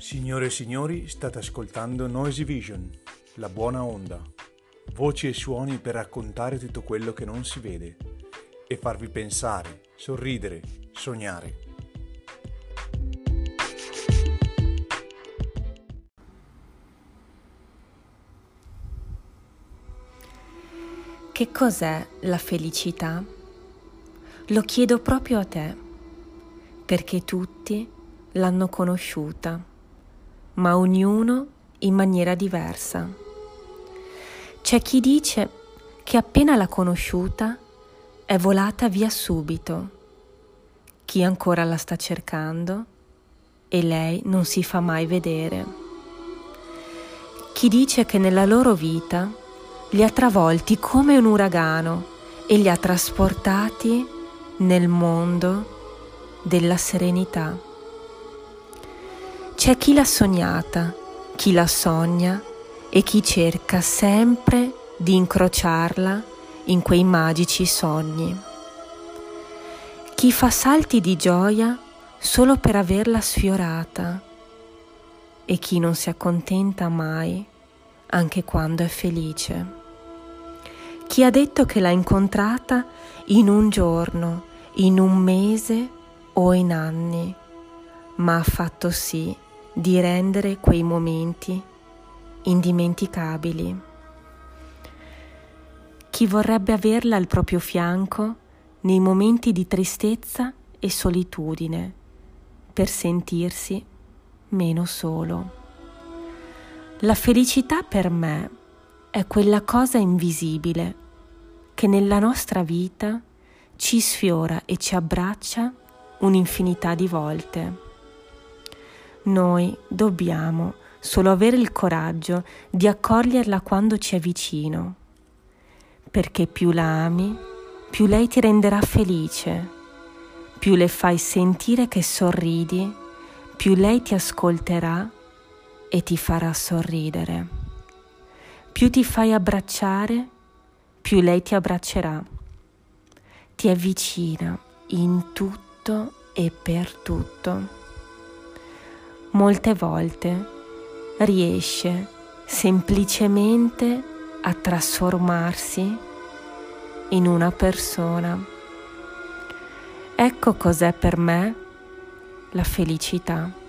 Signore e signori, state ascoltando Noisy Vision, la buona onda. Voci e suoni per raccontare tutto quello che non si vede e farvi pensare, sorridere, sognare. Che cos'è la felicità? Lo chiedo proprio a te, perché tutti l'hanno conosciuta, ma ognuno in maniera diversa. C'è chi dice che appena l'ha conosciuta è volata via subito, chi ancora la sta cercando e lei non si fa mai vedere. Chi dice che nella loro vita li ha travolti come un uragano e li ha trasportati nel mondo della serenità. C'è chi l'ha sognata, chi la sogna e chi cerca sempre di incrociarla in quei magici sogni. Chi fa salti di gioia solo per averla sfiorata e chi non si accontenta mai anche quando è felice. Chi ha detto che l'ha incontrata in un giorno in un mese o in anni, ma ha fatto sì di rendere quei momenti indimenticabili. Chi vorrebbe averla al proprio fianco nei momenti di tristezza e solitudine per sentirsi meno solo. La felicità per me è quella cosa invisibile che nella nostra vita ci sfiora e ci abbraccia un'infinità di volte. Noi dobbiamo solo avere il coraggio di accoglierla quando ci è vicino, perché più la ami, più lei ti renderà felice, più le fai sentire che sorridi, più lei ti ascolterà e ti farà sorridere. Più ti fai abbracciare, più lei ti abbraccerà ti avvicina in tutto e per tutto. Molte volte riesce semplicemente a trasformarsi in una persona. Ecco cos'è per me la felicità.